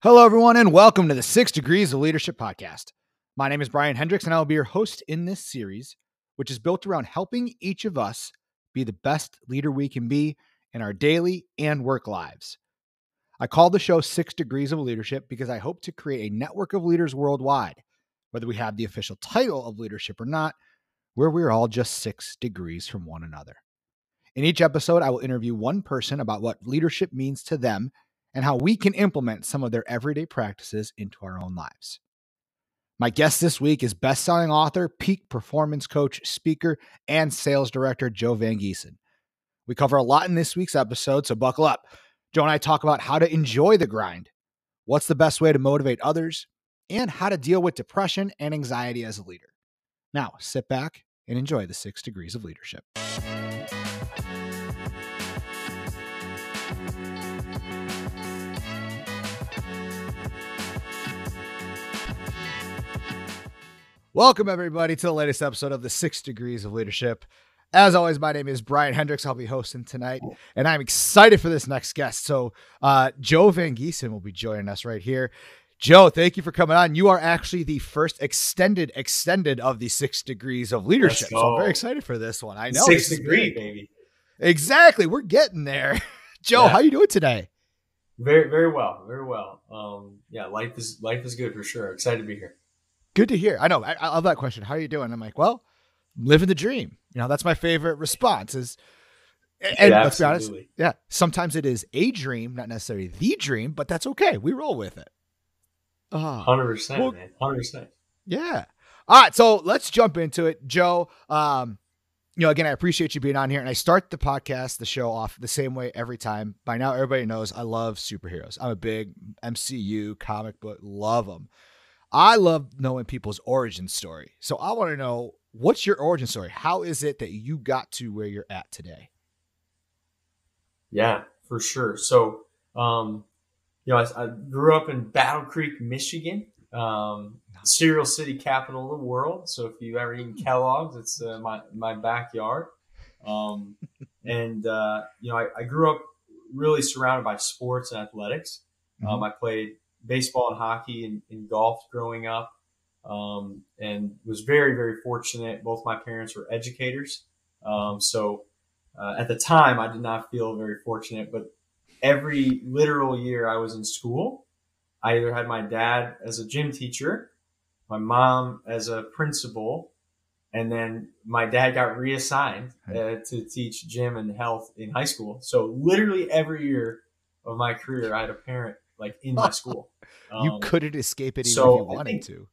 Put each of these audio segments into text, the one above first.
Hello, everyone, and welcome to the Six Degrees of Leadership podcast. My name is Brian Hendricks, and I will be your host in this series, which is built around helping each of us be the best leader we can be in our daily and work lives. I call the show Six Degrees of Leadership because I hope to create a network of leaders worldwide, whether we have the official title of leadership or not, where we're all just six degrees from one another. In each episode, I will interview one person about what leadership means to them and how we can implement some of their everyday practices into our own lives. My guest this week is best-selling author, peak performance coach, speaker, and sales director Joe VanGeison. We cover a lot in this week's episode, so buckle up. Joe and I talk about how to enjoy the grind, what's the best way to motivate others, and how to deal with depression and anxiety as a leader. Now, sit back and enjoy the six degrees of leadership. Welcome, everybody, to the latest episode of the Six Degrees of Leadership. As always, my name is Brian Hendricks. I'll be hosting tonight, and I'm excited for this next guest. So, uh, Joe VanGeison will be joining us right here. Joe, thank you for coming on. You are actually the first extended, extended of the Six Degrees of Leadership. So I'm very excited for this one. I know six degree, baby. Exactly, we're getting there. Joe, yeah. how you doing today? Very, very well, very well. Um, yeah, life is life is good for sure. Excited to be here. Good to hear. I know. I, I love that question. How are you doing? I'm like, well, living the dream. You know, that's my favorite response. Is and yeah, let's be honest, yeah. Sometimes it is a dream, not necessarily the dream, but that's okay. We roll with it. Ah, hundred uh, percent, well, man. Hundred percent. Yeah. All right, so let's jump into it, Joe. Um, you know, again, I appreciate you being on here, and I start the podcast, the show off the same way every time. By now, everybody knows I love superheroes. I'm a big MCU comic book, love them. I love knowing people's origin story. So I want to know what's your origin story? How is it that you got to where you're at today? Yeah, for sure. So, um, you know, I, I, grew up in Battle Creek, Michigan, um, cereal city capital of the world. So if you've ever eaten Kellogg's, it's uh, my my backyard. Um, and uh, you know, I, I, grew up really surrounded by sports and athletics. Um, mm-hmm. I played baseball and hockey and, and golf growing up. Um, and was very, very fortunate. Both my parents were educators. Um, so uh, at the time, I did not feel very fortunate, but every literal year I was in school, I either had my dad as a gym teacher, my mom as a principal, and then my dad got reassigned uh, to teach gym and health in high school. So literally every year of my career, I had a parent like in my school. Um, you couldn't escape it even so if you wanted think, to.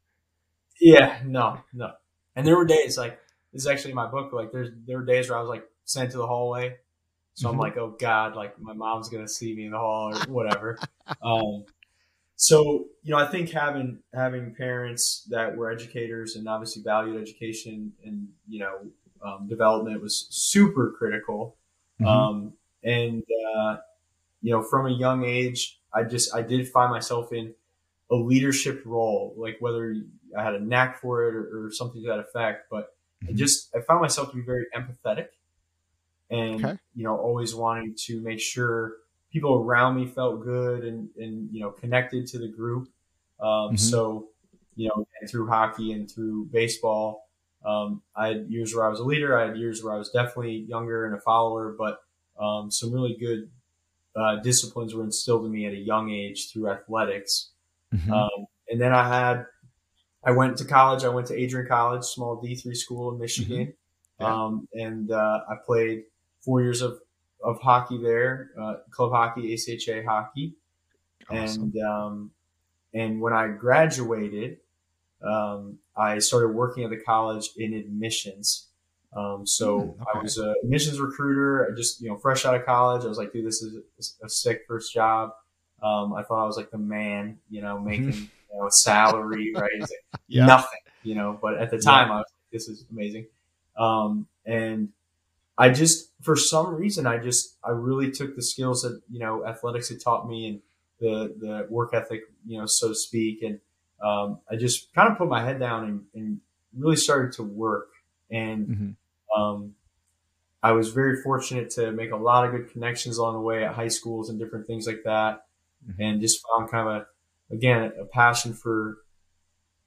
Yeah, no, no. And there were days like this is actually my book. Like there's there were days where I was like sent to the hallway. So I'm mm-hmm. like, oh God, like my mom's gonna see me in the hall or whatever. um, so you know, I think having having parents that were educators and obviously valued education and you know um, development was super critical. Mm-hmm. Um, and uh, you know, from a young age, I just I did find myself in a leadership role, like whether I had a knack for it or, or something to that effect. But mm-hmm. I just I found myself to be very empathetic, and okay. you know, always wanting to make sure people around me felt good and and you know connected to the group. Um, mm-hmm. So you know, through hockey and through baseball, um, I had years where I was a leader. I had years where I was definitely younger and a follower, but um, some really good uh, disciplines were instilled in me at a young age through athletics. Mm-hmm. Um, and then I had, I went to college. I went to Adrian College, small D three school in Michigan, mm-hmm. yeah. um, and uh, I played four years of of hockey there, uh, club hockey, ACHA hockey, awesome. and um, and when I graduated, um, I started working at the college in admissions. Um, so mm, okay. I was a admissions recruiter. I just, you know, fresh out of college, I was like, dude, this is a, sick first job. Um, I thought I was like the man, you know, making, you know, a salary, right? Like yeah. Nothing, you know, but at the time yeah. I was like, this is amazing. Um, and I just, for some reason, I just, I really took the skills that, you know, athletics had taught me and the, the work ethic, you know, so to speak. And, um, I just kind of put my head down and, and really started to work. And, mm-hmm um, I was very fortunate to make a lot of good connections along the way at high schools and different things like that, mm-hmm. and just found kind of again a passion for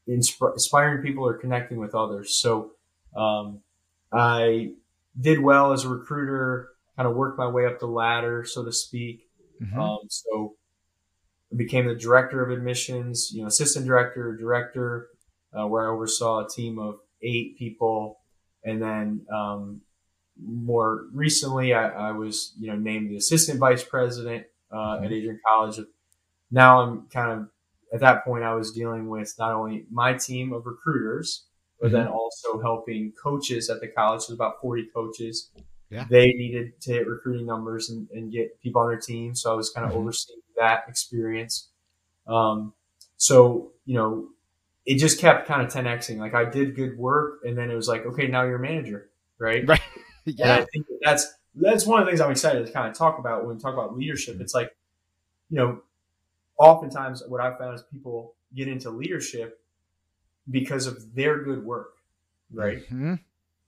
insp- inspiring people or connecting with others. So um, I did well as a recruiter, kind of worked my way up the ladder, so to speak. Mm-hmm. Um, so I became the director of admissions, you know, assistant director, director, uh, where I oversaw a team of eight people, and then um, more recently, I, I, was you know named the assistant vice president uh, mm-hmm. at Adrian College. Now I'm kind of at that point I was dealing with not only my team of recruiters, but mm-hmm. then also helping coaches at the college. There's about 40 coaches. Yeah. They needed to hit recruiting numbers and, and get people on their team. So I was kind of mm-hmm. overseeing that experience. Um, so, you know, it just kept kind of 10xing. Like I did good work and then it was like, okay, now you're a manager, right? Right. yeah. And I think that that's, that's one of the things I'm excited to kind of talk about when we talk about leadership. It's like, you know, oftentimes what I've found is people get into leadership because of their good work, right? Mm-hmm.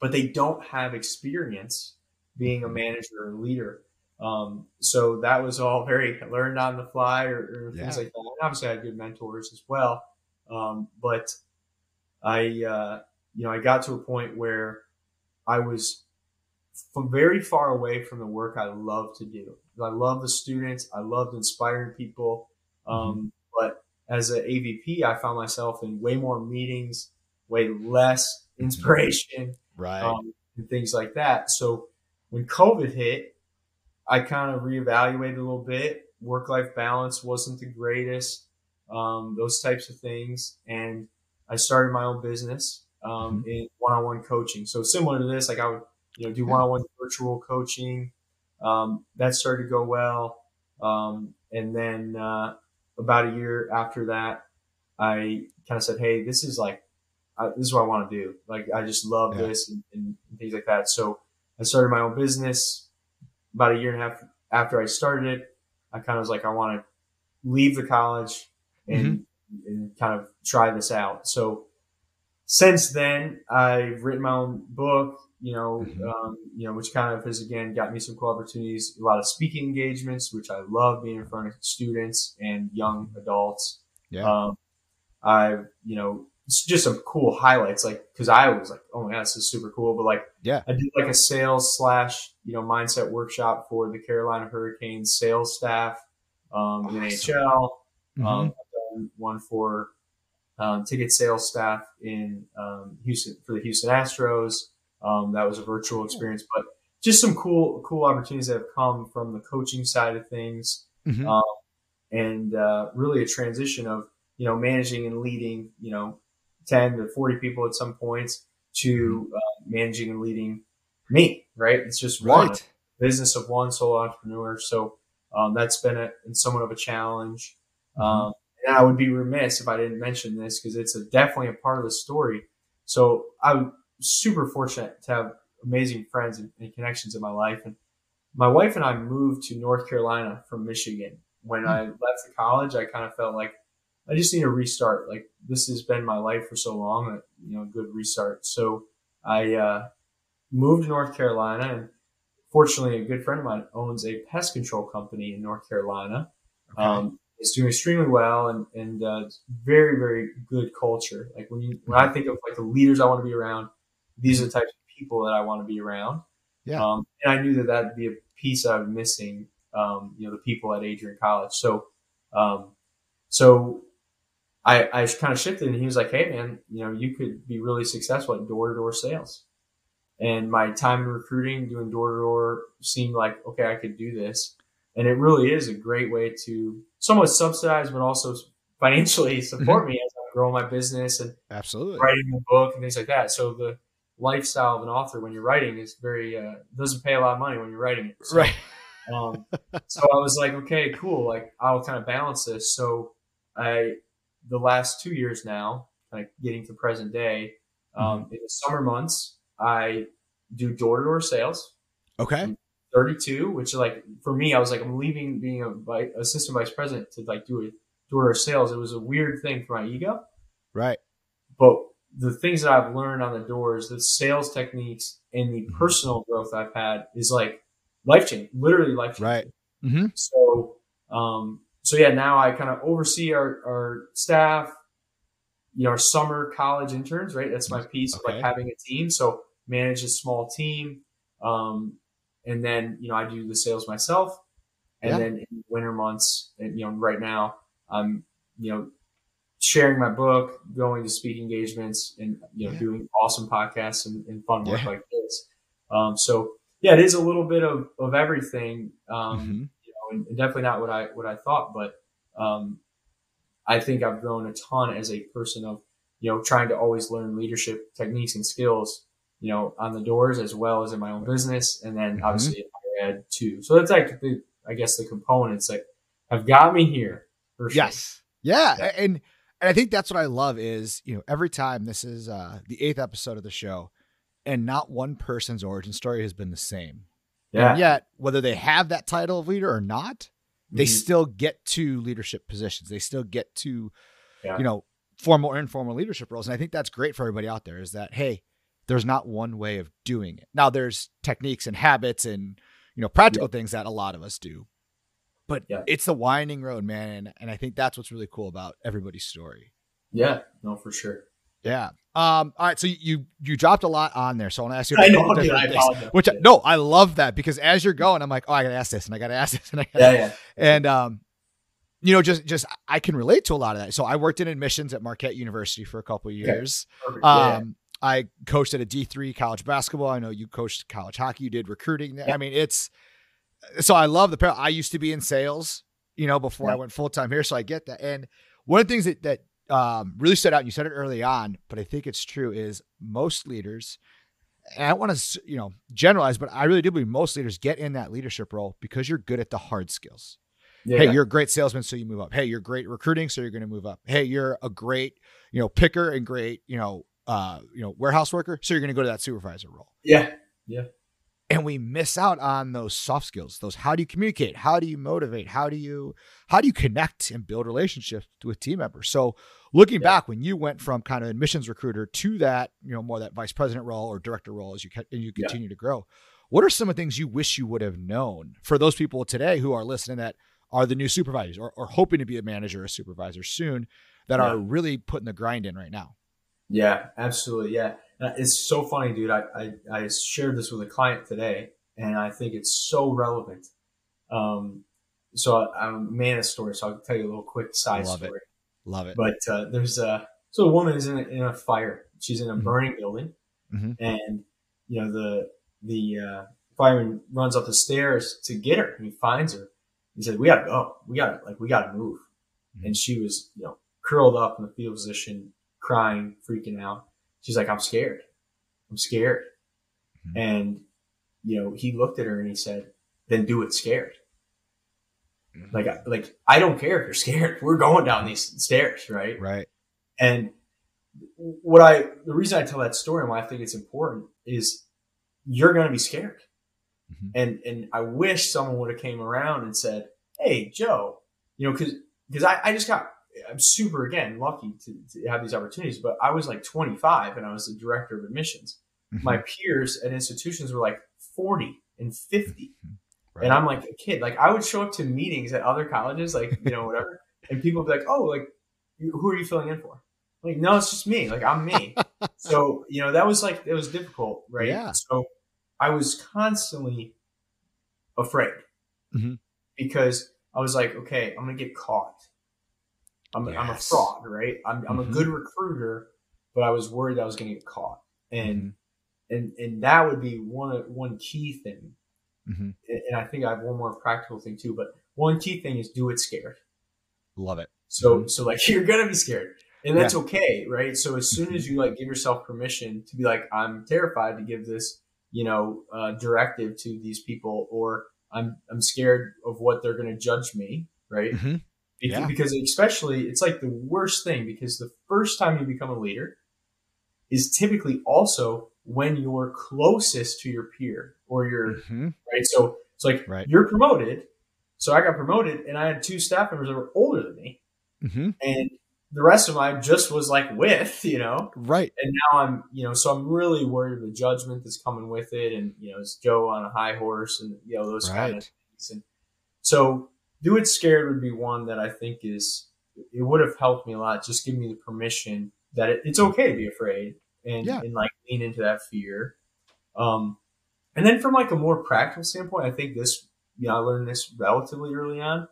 But they don't have experience being a mm-hmm. manager or leader. Um, so that was all very learned on the fly or, or things yeah. like that. And obviously, I had good mentors as well. Um, but I, uh, you know, I got to a point where I was from very far away from the work I love to do. I love the students. I loved inspiring people. Um, mm-hmm. But as an AVP, I found myself in way more meetings, way less mm-hmm. inspiration, right, um, and things like that. So when COVID hit, I kind of reevaluated a little bit. Work life balance wasn't the greatest, um, those types of things, and I started my own business um, mm-hmm. in one-on-one coaching. So similar to this, like I would, you know, do one-on-one virtual coaching. Um, that started to go well, um, and then uh, about a year after that, I kind of said, Hey, this is like, I, this is what I want to do. Like, I just love yeah. this and, and, things like that. So I started my own business about a year and a half after I started it. I kind of was like, I want to leave the college and, mm-hmm. and kind of try this out. So since then, I've written my own book you know, mm-hmm. um, you know, which kind of has again got me some cool opportunities, a lot of speaking engagements, which I love being in front of students and young adults. Yeah. Um, I've, you know, it's just some cool highlights, like, cause I was like, oh my God, this is super cool. But like, yeah, I did like a sales slash, you know, mindset workshop for the Carolina Hurricanes sales staff, um, awesome. in NHL. Mm-hmm. Um, one for, um, ticket sales staff in, um, Houston for the Houston Astros. Um, that was a virtual experience, but just some cool, cool opportunities that have come from the coaching side of things. Mm-hmm. Um, and, uh, really a transition of, you know, managing and leading, you know, 10 to 40 people at some points to mm-hmm. uh, managing and leading me, right? It's just right. one business of one sole entrepreneur. So, um, that's been a, somewhat of a challenge. Mm-hmm. And I would be remiss if I didn't mention this because it's a, definitely a part of the story. So I'm super fortunate to have amazing friends and, and, connections in my life. And my wife and I moved to North Carolina from Michigan. When mm-hmm. I left the college, I kind of felt like I just need a restart. Like this has been my life for so long, that, you know, good restart. So I uh, moved to North Carolina, and fortunately, a good friend of mine owns a pest control company in North Carolina. Okay. Um, it's doing extremely well and, and uh, very, very good culture. Like when you, when I think of like the leaders I want to be around, these are the types of people that I want to be around. Yeah. Um, and I knew that that'd be a piece I was missing, um, you know, the people at Adrian College. So, um, so I, I kind of shifted and he was like, Hey man, you know, you could be really successful at door to door sales. And my time in recruiting, doing door to door seemed like, okay, I could do this. And it really is a great way to somewhat subsidize, but also financially support mm-hmm. me as I grow my business and absolutely writing a book and things like that. So the, lifestyle of an author when you're writing is very uh, doesn't pay a lot of money when you're writing it. So, right. um, so I was like, okay, cool. Like I'll kind of balance this. So I, the last two years now, kind of getting to present day, um, mm-hmm. in the summer months, I do door to door sales. Okay. I'm 32, which like for me, I was like, I'm leaving being a vice, assistant vice president to like do a door sales. It was a weird thing for my ego. Right. But the things that I've learned on the doors, the sales techniques and the mm-hmm. personal growth I've had is like life changing, literally life. Right. Mm-hmm. So, um, so yeah, now I kind of oversee our, our staff, you know, our summer college interns, right? That's my piece okay. of like having a team. So manage a small team. Um, and then, you know, I do the sales myself. And yeah. then in winter months, and, you know, right now I'm, you know, sharing my book, going to speaking engagements and, you know, yeah. doing awesome podcasts and, and fun work yeah. like this. Um, so yeah, it is a little bit of, of everything. Um, mm-hmm. you know, and, and, definitely not what I, what I thought, but, um, I think I've grown a ton as a person of, you know, trying to always learn leadership techniques and skills, you know, on the doors as well as in my own business. And then mm-hmm. obviously higher ed too. So that's like the, I guess the components that have got me here. Sure. Yes. Yeah. yeah. And, and I think that's what I love is, you know, every time this is uh, the eighth episode of the show, and not one person's origin story has been the same. Yeah. And yet, whether they have that title of leader or not, they mm-hmm. still get to leadership positions. They still get to, yeah. you know, formal or informal leadership roles. And I think that's great for everybody out there is that, hey, there's not one way of doing it. Now there's techniques and habits and, you know, practical yeah. things that a lot of us do, but yeah. it's the winding road, man. And, and I think that's what's really cool about everybody's story. Yeah, no, for sure. Yeah. Um, all right, so you you dropped a lot on there, so I want to ask you. I know, dude, I apologize. Which no, I love that because as you're going, I'm like, oh, I gotta ask this and I gotta ask this and I gotta, yeah, yeah. And um, you know, just just I can relate to a lot of that. So I worked in admissions at Marquette University for a couple years. Okay. Um. I coached at a D3 college basketball. I know you coached college hockey. You did recruiting. I mean, it's so I love the. I used to be in sales, you know, before. I went full time here, so I get that. And one of the things that that um, really stood out, and you said it early on, but I think it's true, is most leaders, and I want to, you know, generalize, but I really do believe most leaders get in that leadership role because you're good at the hard skills. Yeah. Hey, you're a great salesman, so you move up. Hey, you're great recruiting, so you're going to move up. Hey, you're a great, you know, picker and great, you know, uh, you know, warehouse worker, so you're going to go to that supervisor role. Yeah, yeah and we miss out on those soft skills those how do you communicate how do you motivate how do you how do you connect and build relationships with team members so looking yeah. back when you went from kind of admissions recruiter to that you know more that vice president role or director role as you and you continue yeah. to grow what are some of the things you wish you would have known for those people today who are listening that are the new supervisors or, or hoping to be a manager or supervisor soon that yeah. are really putting the grind in right now yeah absolutely yeah it's so funny, dude. I, I, I, shared this with a client today, and I think it's so relevant. Um, so I, am a man of story, so I'll tell you a little quick side Love story. It. Love it. But uh, there's a so a woman is in a, in a fire. She's in a mm-hmm. burning building, mm-hmm. and you know the the uh, fireman runs up the stairs to get her, and he finds her. He said, "We gotta go. We gotta like we gotta move." Mm-hmm. And she was you know curled up in the fetal position, crying, freaking out she's like, I'm scared. I'm scared. Mm-hmm. And, you know, he looked at her and he said, then do it scared. Mm-hmm. Like, like, I don't care if you're scared. We're going down these stairs, right? Right. And what I, the reason I tell that story and why I think it's important is you're going to be scared. Mm-hmm. And, and I wish someone would have came around and said, Hey, Joe, you know, cause, cause I, I just got I'm super again lucky to, to, have these opportunities. But I was like 25 and I was the director of admissions. Mm-hmm. My peers at institutions were like 40 and 50, mm-hmm. right. and I'm like a kid. Like I would show up to meetings at other colleges, like you know whatever, and people would be like, "Oh, like who are you filling in for?" like, no, it's just me. Like I'm me. so you know that was like it was difficult, right? Yeah. So I was constantly afraid mm-hmm. because I was like, okay, I'm gonna get caught I'm, yes. I'm a fraud, right? I'm, I'm mm-hmm. a good recruiter, but I was worried I was going to get caught. And, mm-hmm. and, and that would be one, one key thing. Mm-hmm. And I think I have one more practical thing too, but one key thing is do it scared. Love it. So, mm-hmm. so like you're going to be scared and that's yeah. okay. Right. So as soon as mm-hmm. you like give yourself permission to be like, I'm terrified to give this, you know, uh, directive to these people, or I'm, I'm scared of what they're going to judge me. Right. Yeah. Because especially, it's like the worst thing because the first time you become a leader is typically also when you're closest to your peer or your, mm-hmm. right? So it's like right. you're promoted. So I got promoted and I had two staff members that were older than me. Mm-hmm. And the rest of my just was like with, you know? Right. And now I'm, you know, so I'm really worried of the judgment that's coming with it. And, you know, it's Joe on a high horse and, you know, those right. kind of things. And so do it scared would be one that I think is it would have helped me a lot. Just give me the permission that it, it's okay to be afraid and, Yeah. and like lean into that fear. Um, and then from like a more practical standpoint, I think this, you know, I learned this relatively early on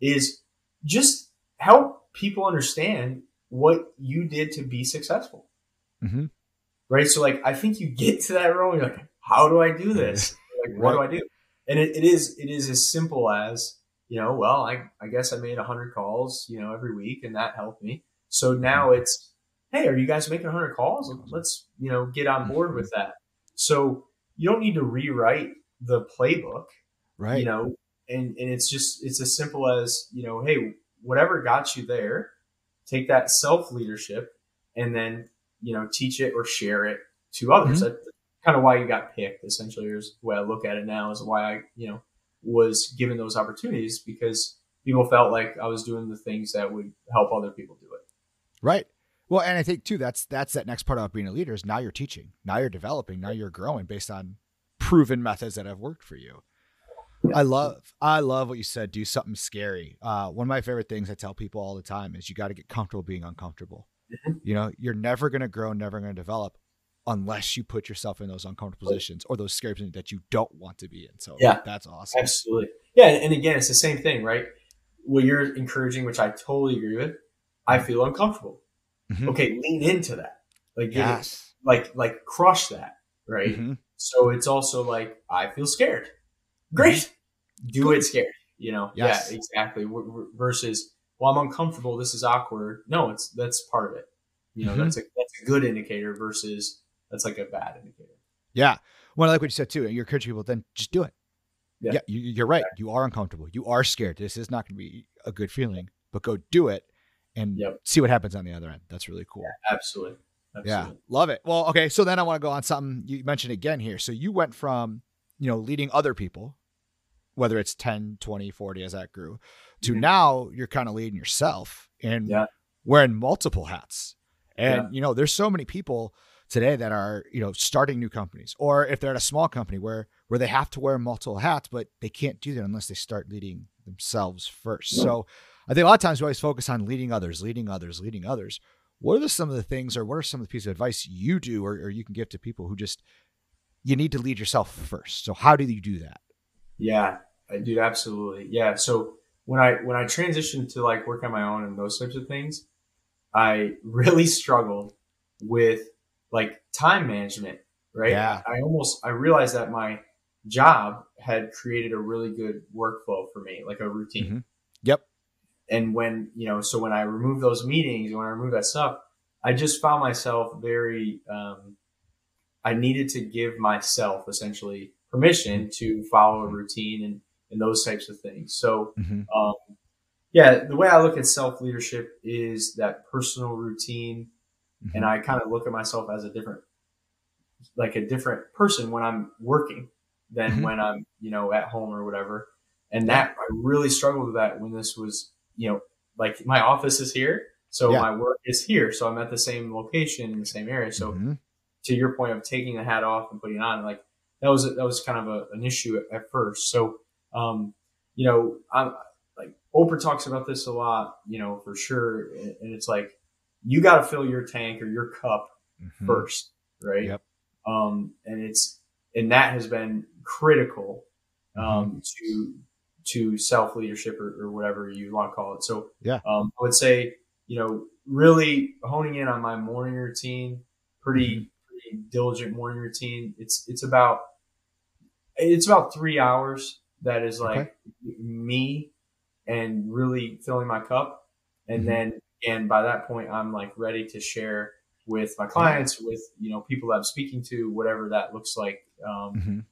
is just help people understand what you did to be successful. hmm Right. So like, I think you get to that role. You're like, how do I do this? Like, what Right. do I do? And it, it is, it is as simple as, you know, well, I, I guess I made a hundred calls, you know, every week and that helped me. So now it's, Hey, are you guys making a hundred calls? Let's, you know, get on board mm-hmm. with that. So you don't need to rewrite the playbook, Right. you know, and, and it's just, it's as simple as, you know, Hey, whatever got you there, take that self leadership and then, you know, teach it or share it to others. Mm-hmm. That's kind of why you got picked essentially is the way I look at it now is why I, you know, was given those opportunities because people felt like I was doing the things that would help other people do it. Right. Well, and I think too that's that's that next part about being a leader is now you're teaching, now you're developing, now you're growing based on proven methods that have worked for you. I love I love what you said. Do something scary. Uh, one of my favorite things I tell people all the time is you got to get comfortable being uncomfortable. Mhm. You know, you're never going to grow, never going to develop unless you put yourself in those uncomfortable positions or those scary positions that you don't want to be in. So Yeah. that's awesome. Absolutely. Yeah. And again, it's the same thing, right? What you're encouraging, which I totally agree with, I feel uncomfortable. Mhm. Okay. Lean into that. Like, get it- Yes. like, like crush that. Right. Mhm. So it's also like, I feel scared. Great. Do Good. it scared. You know? Yes. Yeah, exactly. W- w- versus, well, I'm uncomfortable. This is awkward. No, it's, that's part of it. You know, Mhm. that's a, that's a good indicator versus that's like a bad indicator. Yeah. Well, I like what you said too. And You're encouraging people, then just do it. Yeah. Yeah, you, you're right. You are uncomfortable. You are scared. This is not going to be a good feeling, but go do it and Yep. see what happens on the other end. That's really cool. Absolutely. Yeah. Love it. Well, okay. So then I want to go on something you mentioned again here. So you went from, you know, leading other people, whether it's 10, 20, 40 as that grew, to Mhm. now you're kind of leading yourself and Yeah. wearing multiple hats. And, Yeah. you know, there's so many people today that are, you know, starting new companies or if they're at a small company where where they have to wear multiple hats, but they can't do that unless they start leading themselves first. So I think a lot of times we always focus on leading others, leading others, leading others. What are some of the things or what are some of the pieces of advice you do or, or you can give to people who just you need to lead yourself first? So how do you do that? Yeah, I do absolutely. Yeah. So when I when I transitioned to like work on my own and those types of things, I really struggled with like time management. Right. Yeah. I almost I realized that my job had created a really good workflow for me, like a routine. Mhm. Yep. And when you know, so when I removed those meetings, and when I removed that stuff, I just found myself very. Um, I needed to give myself essentially permission to follow a routine and, and those types of things. So, Mhm. um, yeah, the way I look at self leadership is that personal routine, and I kind of look at myself as a different, like a different person when I'm working than Mhm. when I'm, you know, at home or whatever. And that I really struggled with that when this was, you know, like my office is here, so Yeah. my work is here, so I'm at the same location in the same area. So Mhm. to your point of taking the hat off and putting it on, like that was that was kind of a, an issue at, at first. So, um, you know, I'm like Oprah talks about this a lot, you know, for sure, and it's like you got to fill your tank or your cup Mhm. first, right? Yep. Um, and it's and that has been critical Mm-hmm. um, to to self leadership or, or whatever you want to call it. So Yeah. um, I would say you know really honing in on my morning routine, pretty Mm-hmm. pretty diligent morning routine. It's it's about it's about three hours that is like me and really filling my cup, and Mhm. then and by that point I'm like ready to share with my clients, with you know people that I'm speaking to, whatever that looks like. Um, Mhm.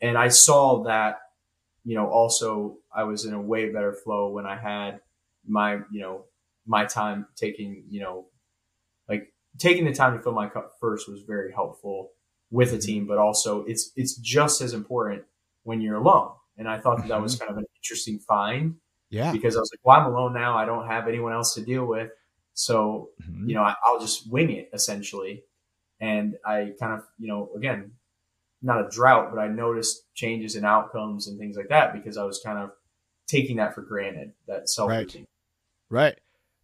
and I saw that, you know, also I was in a way better flow when I had my, you know, my time taking, you know, like taking the time to fill my cup first was very helpful with a team, but also it's it's just as important when you're alone. And I thought that that was kind of an interesting find Yeah. because I was like, well, I'm alone now. I don't have anyone else to deal with. So Mhm. you know, I, I'll just wing it essentially. And I kind of, you know, again, not a drought, but I noticed changes in outcomes and things like that because I was kind of taking that for granted. That self right, right.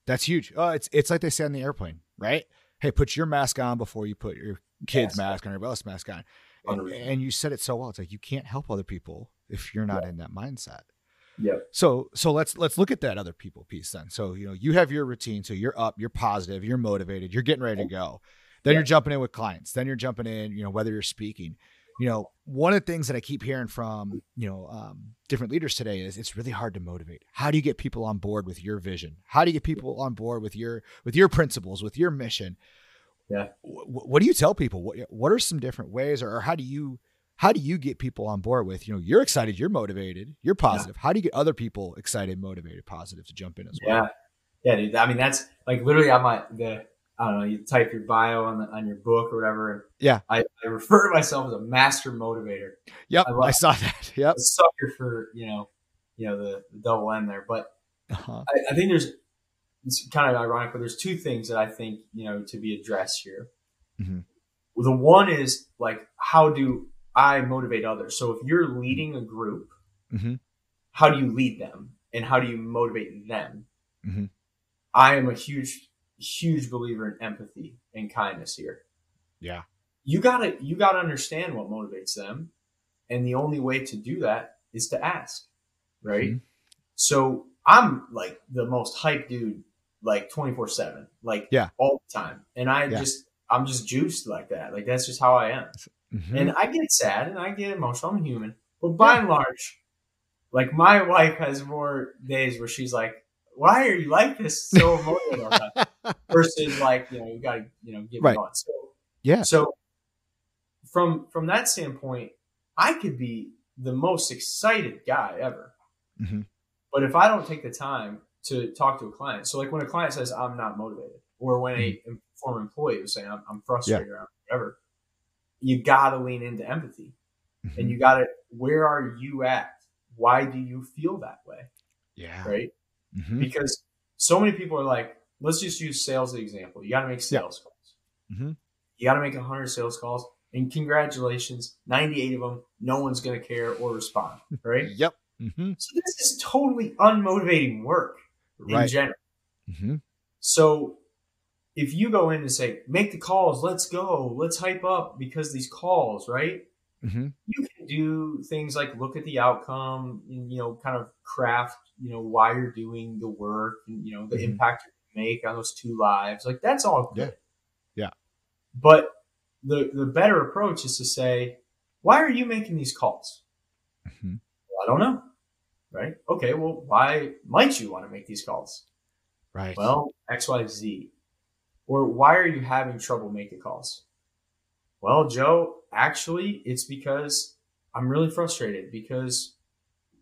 That's huge. Oh, it's it's like they say on the airplane, right? Hey, put your mask on before you put your kid's mask on or else mask on. And, and, you said it so well. It's like you can't help other people if you're not yeah. in that mindset. Yeah. So so let's let's look at that other people piece then. So you know you have your routine. So you're up, you're positive, you're motivated, you're getting ready to go. Then yeah. you're jumping in with clients. Then you're jumping in. You know whether you're speaking. You know one of the things that I keep hearing from you know um, different leaders today is it's really hard to motivate. How do you get people on board with your vision? How do you get people on board with your with your principles, with your mission? Yeah. What, what do you tell people? What what are some different ways, or, or how do you how do you get people on board with you know you're excited you're motivated you're positive. Yeah. how do you get other people excited motivated positive to jump in as well? Yeah. Yeah dude i mean that's like literally on my the i don't know you type your bio on the, on your book or whatever and yeah. I, I refer to myself as a master motivator. Yep i, love, I saw that. Yep. Sucker for you know you know the, the double n there but uh-huh. I, I think there's it's kind of ironic but there's two things that i think you know to be addressed here. Mm-hmm. the one is like how do I motivate others. So if you're leading a group, mm-hmm. how do you lead them and how do you motivate them? Mm-hmm. I am a huge, huge believer in empathy and kindness here. Yeah. You gotta, you gotta understand what motivates them. And the only way to do that is to ask, right? Mm-hmm. So I'm like the most hype dude, like 24 seven, like yeah. all the time. And I yeah. just, I'm just juiced like that. Like that's just how I am. Mm-hmm. And I get sad and I get emotional. I'm human. But by yeah. and large, like my wife has more days where she's like, why are you like this so emotional versus like, you know, you gotta, you know, get right. on. So yeah. So from from that standpoint, I could be the most excited guy ever. Mm-hmm. But if I don't take the time to talk to a client, so like when a client says I'm not motivated, or when mm-hmm. a former employee was saying I'm, I'm frustrated yeah. or whatever, you got to lean into empathy mm-hmm. and you got to, where are you at? Why do you feel that way? Yeah. Right. Mm-hmm. Because so many people are like, let's just use sales as example. You got to make sales yeah. calls. Mm-hmm. You got to make 100 sales calls. And congratulations, 98 of them, no one's going to care or respond. Right. yep. Mm-hmm. So this is totally unmotivating work in right. general. Mm-hmm. So if you go in and say, make the calls, let's go, let's hype up because these calls, right? Mm-hmm. You can do things like look at the outcome, and, you know, kind of craft, you know, why you're doing the work, and, you know, the mm-hmm. impact you make on those two lives. Like that's all good. Yeah. yeah. But the the better approach is to say, why are you making these calls? Mm-hmm. Well, I don't know. Right. Okay. Well, why might you want to make these calls? Right. Well, X, Y, Z or why are you having trouble making calls? Well, Joe, actually, it's because I'm really frustrated because,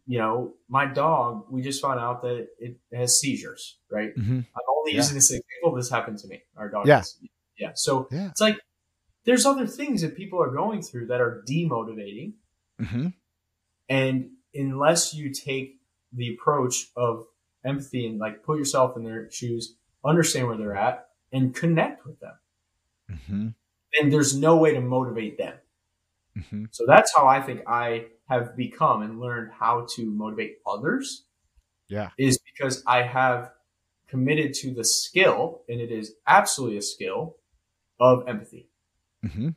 you know, my dog, we just found out that it has seizures, right? Mm-hmm. I'm only yeah. using this example. This happened to me. Our dog. Yeah. Has, yeah. So yeah. it's like there's other things that people are going through that are demotivating. Mm-hmm. And unless you take the approach of empathy and like put yourself in their shoes, understand where they're at, and connect with them. Mm-hmm. And there's no way to motivate them. Mm-hmm. So that's how I think I have become and learned how to motivate others. Yeah. Is because I have committed to the skill, and it is absolutely a skill of empathy. Mm-hmm.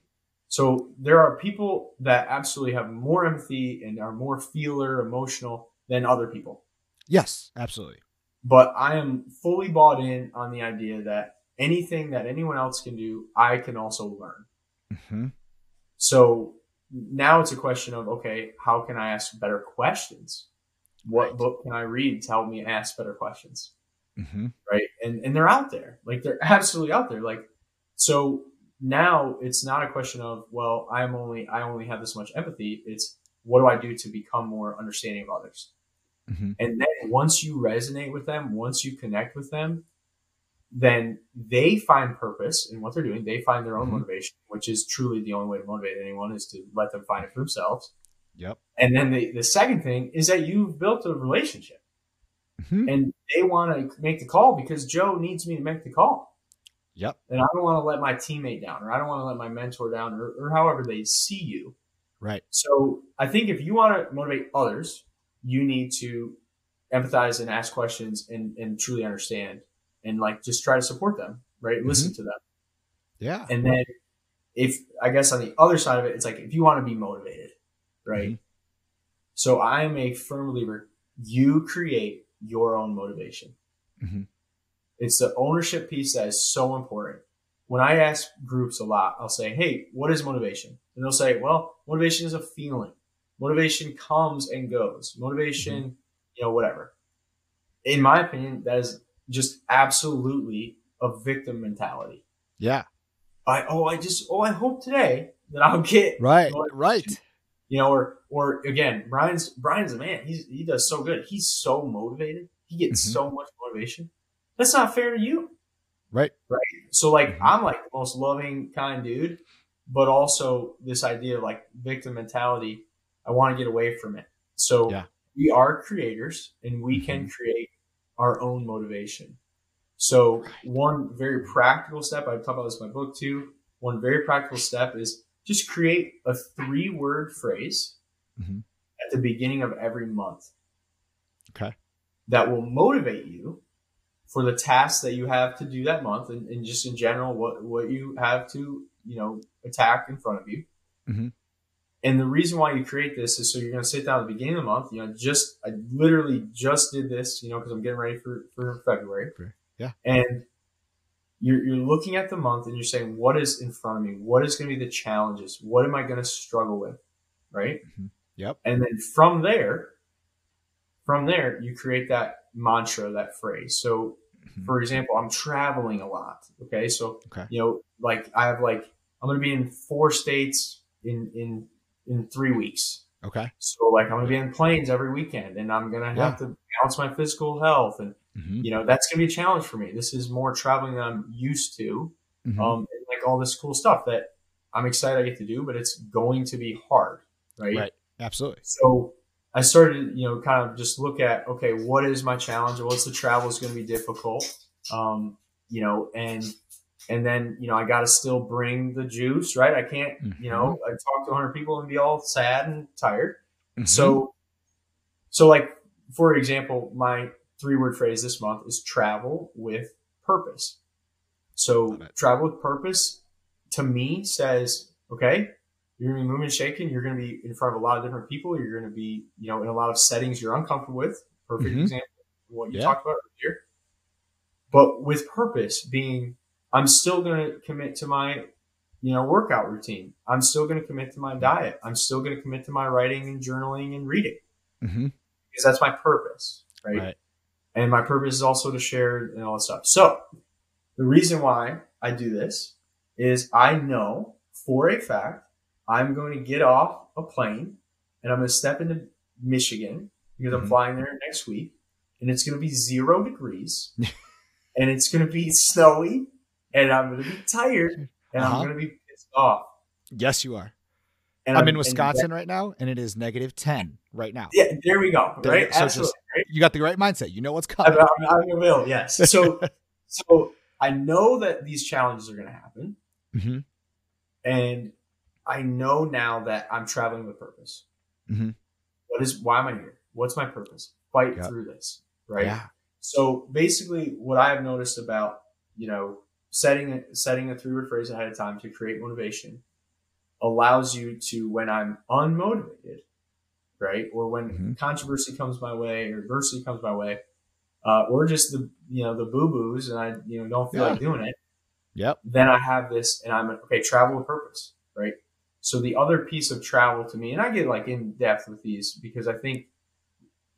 So there are people that absolutely have more empathy and are more feeler, emotional than other people. Yes, absolutely. But I am fully bought in on the idea that anything that anyone else can do, I can also learn. Mm-hmm. So now it's a question of okay, how can I ask better questions? What right. book can I read to help me ask better questions? Mm-hmm. Right, and and they're out there, like they're absolutely out there. Like so now it's not a question of well, I'm only I only have this much empathy. It's what do I do to become more understanding of others? Mm-hmm. And then once you resonate with them, once you connect with them, then they find purpose in what they're doing. They find their own mm-hmm. motivation, which is truly the only way to motivate anyone is to let them find it for themselves. Yep. And then the, the second thing is that you've built a relationship mm-hmm. and they want to make the call because Joe needs me to make the call. Yep. And I don't want to let my teammate down or I don't want to let my mentor down or, or however they see you. Right. So I think if you want to motivate others, you need to empathize and ask questions and, and truly understand and like just try to support them, right? Mm-hmm. Listen to them. Yeah. And then if I guess on the other side of it, it's like if you want to be motivated, right? Mhm. So I'm a firm believer you create your own motivation. Mhm. It's the ownership piece that is so important. When I ask groups a lot, I'll say, Hey, what is motivation? And they'll say, Well, motivation is a feeling. Motivation comes and goes. Motivation, you know, whatever. In my opinion, that is just absolutely a victim mentality. Yeah. I oh I just oh I hope today that I'll get Right. motivation. Right. You know, or or again, Brian's Brian's a man. He's he does so good. He's so motivated. He gets Mhm. so much motivation. That's not fair to you. Right. Right. So like Mhm. I'm like the most loving, kind dude, but also this idea of like victim mentality, I want to get away from it. So Yeah. we are creators and we can create our own motivation. So one very practical step, I talk about this in my book too. One very practical step is just create a three word phrase Mhm. at the beginning of every month Okay. that will motivate you for the tasks that you have to do that month and, and just in general what, what you have to you know attack in front of you Mhm. And the reason why you create this is so you're going to sit down at the beginning of the month you know just i literally just did this you know because i'm getting ready for, for february Yeah. and you're, you're looking at the month and you're saying what is in front of me what is going to be the challenges what am i going to struggle with right Mhm. Yep. and then from there from there you create that mantra that phrase so Mhm. for example i'm traveling a lot okay so Okay. you know like i have like i'm going to be in four states in in in three weeks Okay. so like i'm going to be in planes every weekend and i'm going to have to balance my physical health and Mhm. you know that's going to be a challenge for me this is more traveling than i'm used to Mhm. um and like all this cool stuff that i'm excited i get to do but it's going to be hard right, Right. Absolutely. so I started, you know, kind of just look at, okay, what is my challenge? What's the travel is going to be difficult? Um, you know, and, and then, you know, I got to still bring the juice, right? I can't, you know, I talk to 100 people and be all sad and tired. Mhm. So, so like, for example, my three word phrase this month is travel with purpose. So travel with purpose to me says, okay, you're going to be moving and shaking. You're going to be in front of a lot of different people. You're going to be, you know, in a lot of settings you're uncomfortable with. Perfect Mhm. example of what you Yeah. talked about earlier. But with purpose being, I'm still going to commit to my, you know, workout routine. I'm still going to commit to my diet. I'm still going to commit to my writing and journaling and reading Mhm. because that's my purpose, right? Right. And my purpose is also to share and all that stuff. So the reason why I do this is I know for a fact I'm going to get off a plane and I'm going to step into Michigan because I'm Mhm. flying there next week and it's going to be zero degrees and it's going to be snowy and I'm going to be tired and Uh-huh. I'm going to be pissed off. Yes, you are. And I'm in and Wisconsin right now, and it is negative ten right now. yeah, there we go. There- Right? so Absolutely. just- right? You got the right mindset. You know what's I'm, coming. I'm, I'm a will, yes. So, so I know that these challenges are going to happen, Mhm. and I know now that I'm traveling with purpose. Mhm. What is? Why am I here? What's my purpose? Fight Yep. through this, right? Yeah. So basically, what I have noticed about you know setting a, setting a three word phrase ahead of time to create motivation allows you to when I'm unmotivated, right, or when Mhm. controversy comes my way or adversity comes my way, uh, or just the you know the boo boos and I you know don't feel Yeah. like doing it, Yep. then I have this and I'm okay travel with purpose, right? So the other piece of travel to me, and I get like in depth with these because I think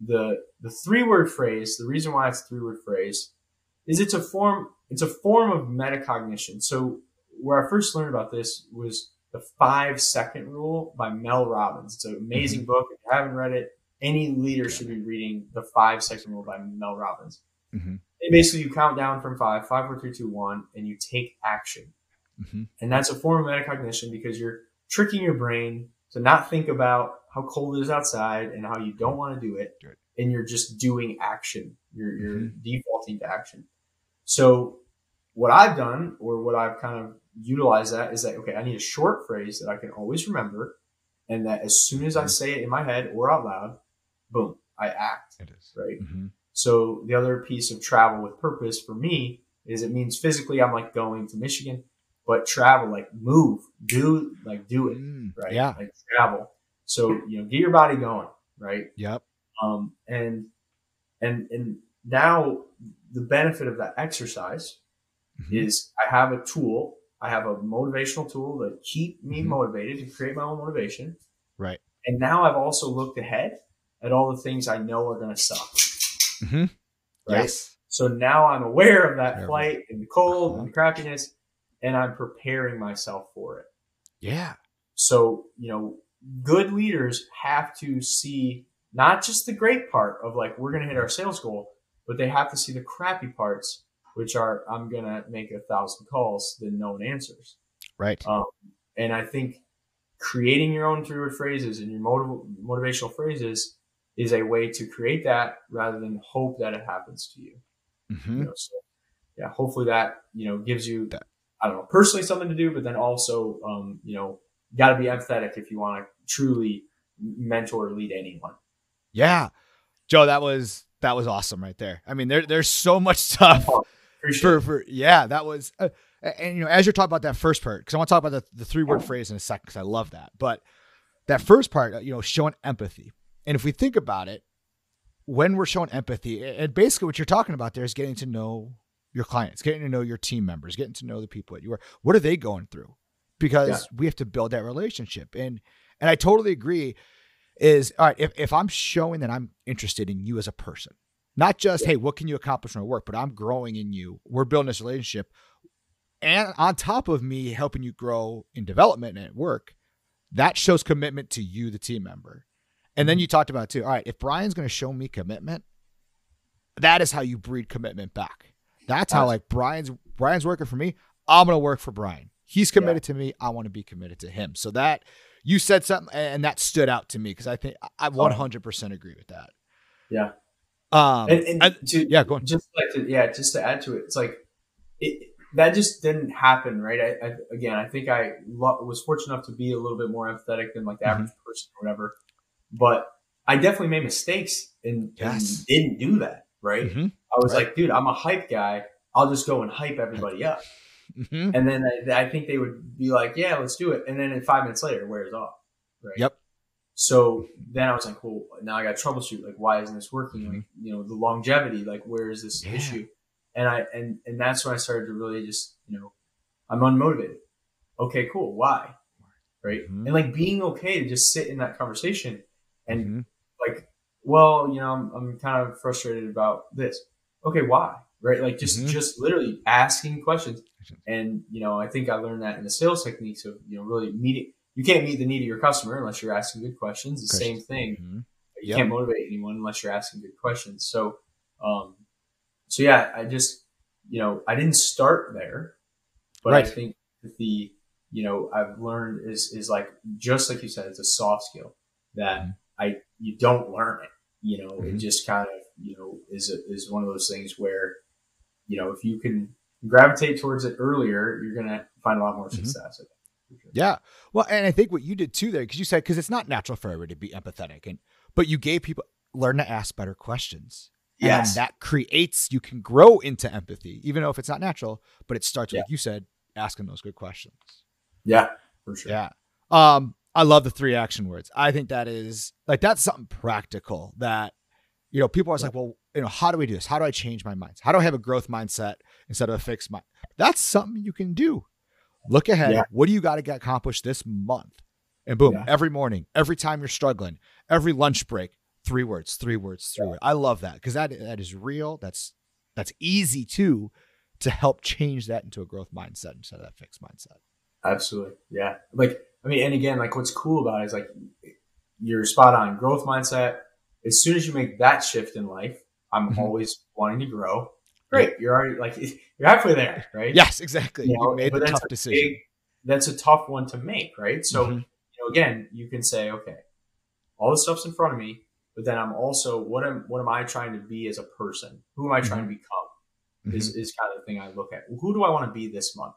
the the three word phrase, the reason why it's three word phrase, is it's a form it's a form of metacognition. So where I first learned about this was the five second rule by Mel Robbins. It's an amazing book. If you haven't read it, any leader should be reading the five second rule by Mel Robbins. Mhm. And basically you count down from five, five, four, three, two, one, and you take action. Mhm. And that's a form of metacognition because you're tricking your brain to not think about how cold it is outside and how you don't want to do it. Good. And you're just doing action. You're, you're Mhm. defaulting to action. So what I've done or what I've kind of utilized that is that, okay, I need a short phrase that I can always remember. And that as soon as I Mhm. say it in my head or out loud, boom, I act. It is. Right. Mm-hmm. So the other piece of travel with purpose for me is it means physically I'm like going to Michigan, but travel, like move, do like do it, Mm, right? Yeah. Like travel. So, you know, get your body going, right? Yep. Um, and and and now the benefit of that exercise Mhm. is I have a tool, I have a motivational tool to keep me Mhm. motivated to create my own motivation. Right. And now I've also looked ahead at all the things I know are going to suck. Mm-hmm. Right. Yes. So now I'm aware of that of flight and the cold Uh-huh. and the crappiness, and I'm preparing myself for it. Yeah. So, you know, good leaders have to see not just the great part of like, we're going to hit our sales goal, but they have to see the crappy parts, which are, I'm going to make a thousand calls, then no one answers. Right. Um, and I think creating your own three word phrases and your motiv- motivational phrases is a way to create that rather than hope that it happens to you. Mm-hmm. You know, so yeah, hopefully that you know gives you That- I don't know personally something to do, but then also um, you know got to be empathetic if you want to truly mentor or lead anyone. Yeah. Joe, that was that was awesome right there. I mean, there there's so much stuff Appreciate for for yeah, that was uh, and you know, as you're talking about that first part, because I want to talk about the, the three word phrase in a second, because I love that. But that first part, uh, you know, showing empathy, and if we think about it, when we're showing empathy, and basically what you're talking about there is getting to know your clients, getting to know your team members, getting to know the people that you are. What are they going through? Because Yeah. we have to build that relationship, and and I totally agree. Is all right if if I'm showing that I'm interested in you as a person, not just hey, what can you accomplish in my work, but I'm growing in you. We're building this relationship, and on top of me helping you grow in development and at work, that shows commitment to you, the team member. And then mm-hmm. you talked about too. All right, if Brian's going to show me commitment, that is how you breed commitment back. That's how like Brian's Brian's working for me. I'm going to work for Brian. He's committed to me. I want to be committed to him. So that you said something, and that stood out to me because I think I 100% agree with that. Yeah. Um. And, and I- to, yeah. Go on. just like to, yeah, just to add to it, it's like it that just didn't happen, right? I, I again, I think I lo- was fortunate enough to be a little bit more empathetic than like the Mm-hmm. average person or whatever, but I definitely made mistakes and, Yes. and didn't do that, right? Mhm. I was Right. like, dude, I'm a hype guy. I'll just go and hype everybody up, Mhm. and then I, I think they would be like, yeah, let's do it, and then in five minutes later, it wears off, right? Yep. So then I was like, well, now I got to troubleshoot. Like, why isn't this working? Mhm. Like, you know, the longevity. Like, where is this Yeah. issue? And I and and that's when I started to really just, you know, I'm unmotivated. Okay, cool. Why? Right. Mhm. And like being okay to just sit in that conversation and Mhm. like, well, you know, I'm, I'm kind of frustrated about this. Okay, why? Right. Like just Mhm. just literally asking questions. And you know, I think I learned that in the sales techniques of you know really meeting. You can't meet the need of your customer unless you're asking good questions. The same Questions. thing. Mhm. You Yep. can't motivate anyone unless you're asking good questions. So, um, so yeah, I just, you know, I didn't start there, but I think that the, you know, I've learned is, is like, just like you said, it's a soft skill that Mhm. I, you don't learn it, you know, it Mhm. just kind of, you know, is, a, is one of those things where, you know, if you can gravitate towards it earlier, you're going to find a lot more Mhm. success. For sure. Yeah. Well, and I think what you did too there, because you said because it's not natural for everybody to be empathetic, and but you gave people learn to ask better questions. Yes. And that creates you can grow into empathy, even though if it's not natural, but it starts Yeah. like you said, asking those good questions. Yeah, for sure. Yeah. Um, I love the three action words. I think that is like that's something practical that you know people are always like, well, you know, how do we do this? How do I change my mindset? How do I have a growth mindset instead of a fixed mind? That's something you can do. Look ahead. Yeah. What do you got to get accomplished this month? And boom, Yeah. every morning, every time you're struggling, every lunch break, three words, three words, three Yeah. words. I love that because that that is real. That's that's easy too to help change that into a growth mindset instead of that fixed mindset. Absolutely. Yeah. Like, I mean, and again, like what's cool about it is like you're spot on growth mindset. As soon as you make that shift in life, I'm Mhm. always wanting to grow. Great. You're already like, you're halfway there, right? Yes, exactly. You You, made the that's tough a decision. big- that's a tough one to make, right? So, Mhm. you know, again, you can say, okay, all the stuff's in front of me, but then I'm also, what am, what am I trying to be as a person? Who am I trying to become? Mhm. is, is kind of the thing I look at. Who do I want to be this month?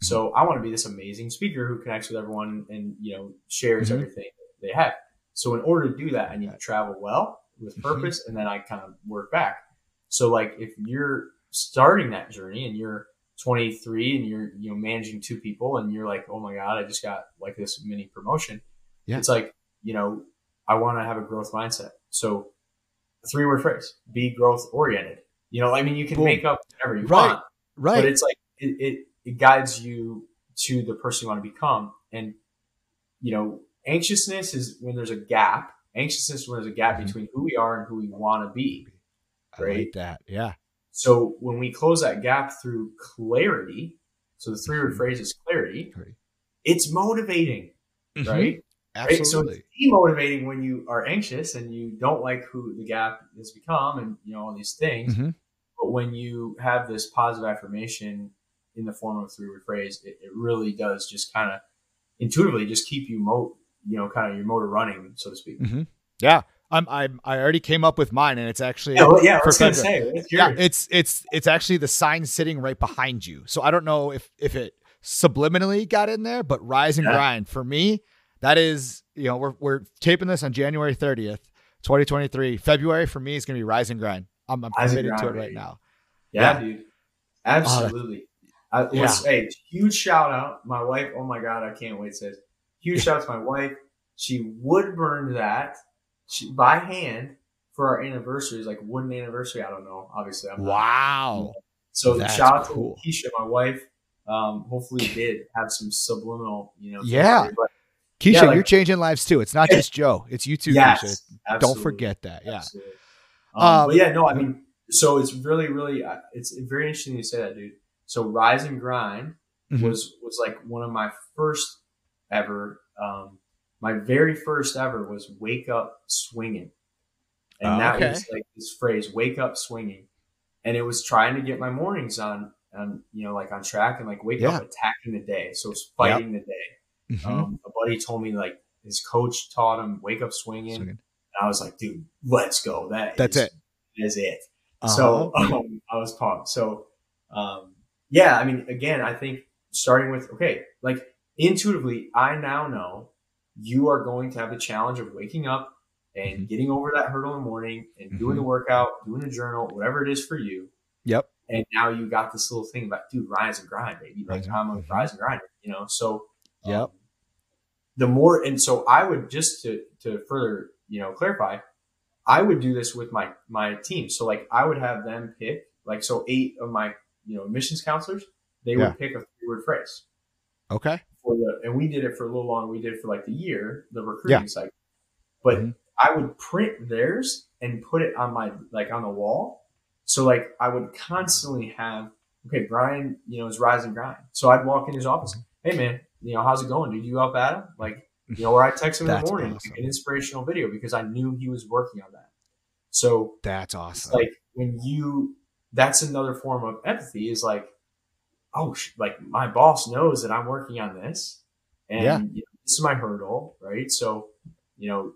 So I want to be this amazing speaker who connects with everyone and you know shares Mhm. everything they have. So in order to do that, I need to travel well. with mm-hmm. purpose, mm-hmm. and then I kind of work back. So like if you're starting that journey and you're 23 and you're you know managing two people and you're like, oh my god, I just got like this mini promotion. Yeah. It's like you know I want to have a growth mindset. So three word phrase: be growth oriented. You know, I mean, you can Boom. make up whatever you right. want, right? But it's like it, it it guides you to the person you want to become, and you know, anxiousness is when there's a gap. Anxiousness is when there's a gap mm-hmm. between who we are and who we want to be. Right. Like that. Yeah. So when we close that gap through clarity, so the three word mm-hmm. phrase is clarity, it's motivating, mm-hmm. right? Absolutely. Right? So it's demotivating when you are anxious and you don't like who the gap has become and you know all these things. Mm-hmm. But when you have this positive affirmation in the form of three word phrase, it, it really does just kind of intuitively just keep you mo you know kind of your motor running, so to speak. Mm-hmm. Yeah. I'm, I'm I already came up with mine, and it's actually yeah. Well, yeah, I was gonna say, yeah, it's it's it's actually the sign sitting right behind you. So I don't know if if it subliminally got in there, but rise and yeah. grind for me, that is you know we're we're taping this on January 30th, 2023. February for me is gonna be rise and grind. I'm, I'm committed grind, to it right now. Yeah, yeah. dude, absolutely. Uh, I, yeah. Hey, huge shout out, my wife. Oh my god, I can't wait. Says huge shout out to my wife. She would burn that she, by hand for our anniversaries, like wooden anniversary. I don't know. Obviously, I'm wow. Not, so That's shout out cool. to Keisha, my wife. Um, hopefully, did have some subliminal, you know. Yeah. But, Keisha, yeah, like, you're changing lives too. It's not just Joe. It's you too, yes, Keisha. Absolutely. Don't forget that. Yeah. Um, um, but yeah, no, I mean, so it's really, really, uh, it's very interesting you say that, dude. So rise and grind mm-hmm. was was like one of my first ever um, my very first ever was wake up swinging. And oh, that okay. was like this phrase, wake up swinging. And it was trying to get my mornings on, on you know, like on track and like wake yeah. up attacking the day. So it's fighting yep. the day. Mm-hmm. Um, a buddy told me like his coach taught him wake up swinging. swinging. And I was like, dude, let's go. That That's is, it. That is it. Uh-huh. So um, I was pumped. So, um, yeah, I mean, again, I think starting with, okay, like intuitively, I now know you are going to have the challenge of waking up and mm-hmm. getting over that hurdle in the morning and mm-hmm. doing the workout, doing a journal, whatever it is for you. Yep. And now you got this little thing about, dude, rise and grind, baby. Like I'm a rise and grinder, you know? So, um, yep. the more, and so I would just to, to further, you know, clarify, I would do this with my, my team. So like I would have them pick like, so eight of my, you know, missions counselors, they yeah. would pick a three word phrase. Okay for the, and we did it for a little longer. We did it for like the year, the recruiting yeah. cycle. But mm-hmm. I would print theirs and put it on my, like on the wall. So like I would constantly have, okay, Brian, you know, is rise and grind. So I'd walk in his office. Hey man, you know, how's it going? Did you up at him? Like, you know, where I text him in the morning, awesome. an inspirational video because I knew he was working on that. So that's awesome. Like when you, that's another form of empathy is like, oh, like my boss knows that I'm working on this, and yeah. you know, this is my hurdle, right? So, you know,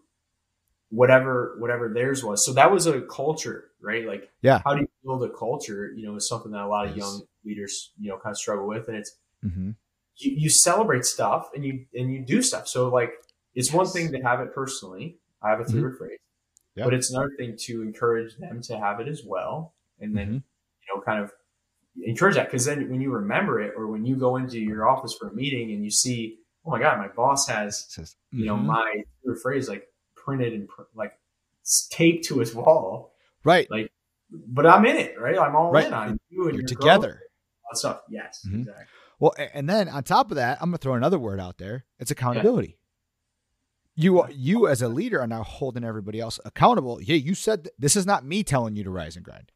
whatever whatever theirs was. So that was a culture, right? Like, yeah, how do you build a culture? You know, is something that a lot of yes. young leaders, you know, kind of struggle with, and it's mm-hmm. you, you celebrate stuff and you and you do stuff. So like, it's yes. one thing to have it personally. I have a three word mm-hmm. phrase, yep. but it's another thing to encourage them to have it as well, and then mm-hmm. you know, kind of encourage that because then when you remember it or when you go into your office for a meeting and you see, oh my God, my boss has, mm-hmm. you know, mm-hmm. my phrase like printed and pr- like taped to his wall. Right. Like, but I'm in it, right? I'm all right. in on you and You're together. Stuff. Yes, mm-hmm. exactly. Well, and then on top of that, I'm gonna throw another word out there. It's accountability. Yeah. You, you as a leader are now holding everybody else accountable. Yeah, you said th- this is not me telling you to rise and grind.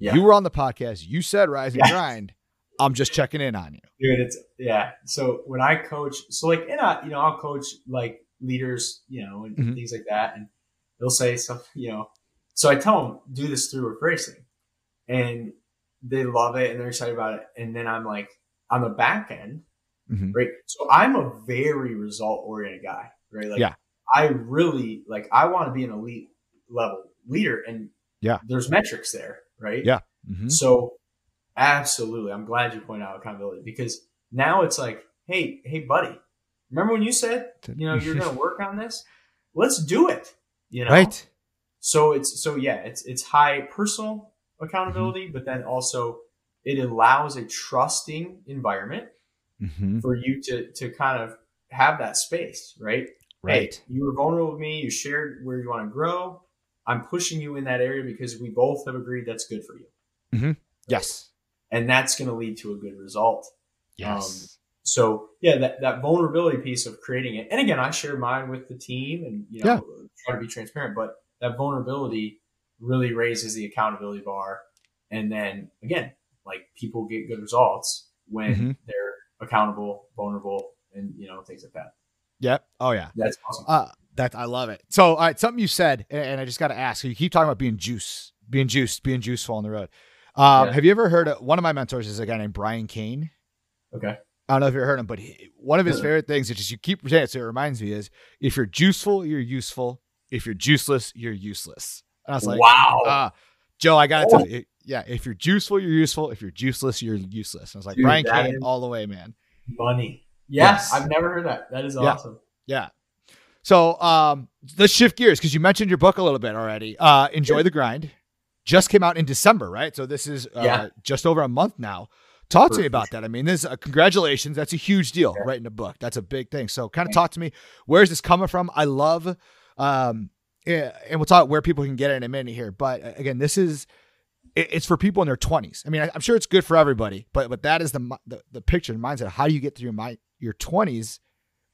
Yeah. You were on the podcast. You said rise and grind. I'm just checking in on you. Dude, it's yeah. So when I coach, so like in a, you know, I'll coach like leaders, you know, and mm-hmm. things like that. And they'll say stuff, you know. So I tell them, do this through racing. And they love it and they're excited about it. And then I'm like, on the back end, mm-hmm. right? So I'm a very result oriented guy, right? Like yeah. I really like I want to be an elite level leader and yeah, there's metrics there right? Yeah. Mm-hmm. So absolutely, I'm glad you point out accountability because now it's like, hey, hey, buddy, remember when you said you know you're going to work on this? Let's do it. You know, right? so it's so yeah, it's it's high personal accountability, mm-hmm. but then also it allows a trusting environment mm-hmm. for you to to kind of have that space, right? Right. Hey, you were vulnerable with me. You shared where you want to grow. I'm pushing you in that area because we both have agreed that's good for you. Mm-hmm. Yes. And that's going to lead to a good result. Yes. Um, so yeah, that, that vulnerability piece of creating it. And again, I share mine with the team and, you know, yeah. try to be transparent, but that vulnerability really raises the accountability bar. And then again, like people get good results when mm-hmm. they're accountable, vulnerable, and you know, things like that. Yep. Oh yeah. That's awesome. Uh, that I love it. So, all right, something you said, and I just got to ask. You keep talking about being juice, being juiced, being juiceful on the road. Um, yeah. Have you ever heard of one of my mentors is a guy named Brian Cain? Okay. I don't know if you heard him, but he, one of his yeah. favorite things is just you keep saying it. So it reminds me is if you're juiceful, you're useful. If you're juiceless, you're useless. And I was like, wow, uh, Joe, I got to oh. tell you, yeah, if you're juiceful, you're useful. If you're juiceless, you're useless. And I was like, Dude, Brian Cain, all the way, man. Money. Yes, I've never heard that. That is awesome. Yeah. So um, let's shift gears because you mentioned your book a little bit already. Uh, Enjoy yeah. the grind. Just came out in December, right? So this is uh, yeah. just over a month now. Talk Perfect. to me about that. I mean, this uh, congratulations. That's a huge deal, yeah. writing a book. That's a big thing. So kind of talk to me. Where's this coming from? I love, um, yeah, and we'll talk where people can get it in a minute here. But uh, again, this is it's for people in their 20s. I mean, I, am sure it's good for everybody, but but that is the the, the picture, mindset. How do you get through your my your 20s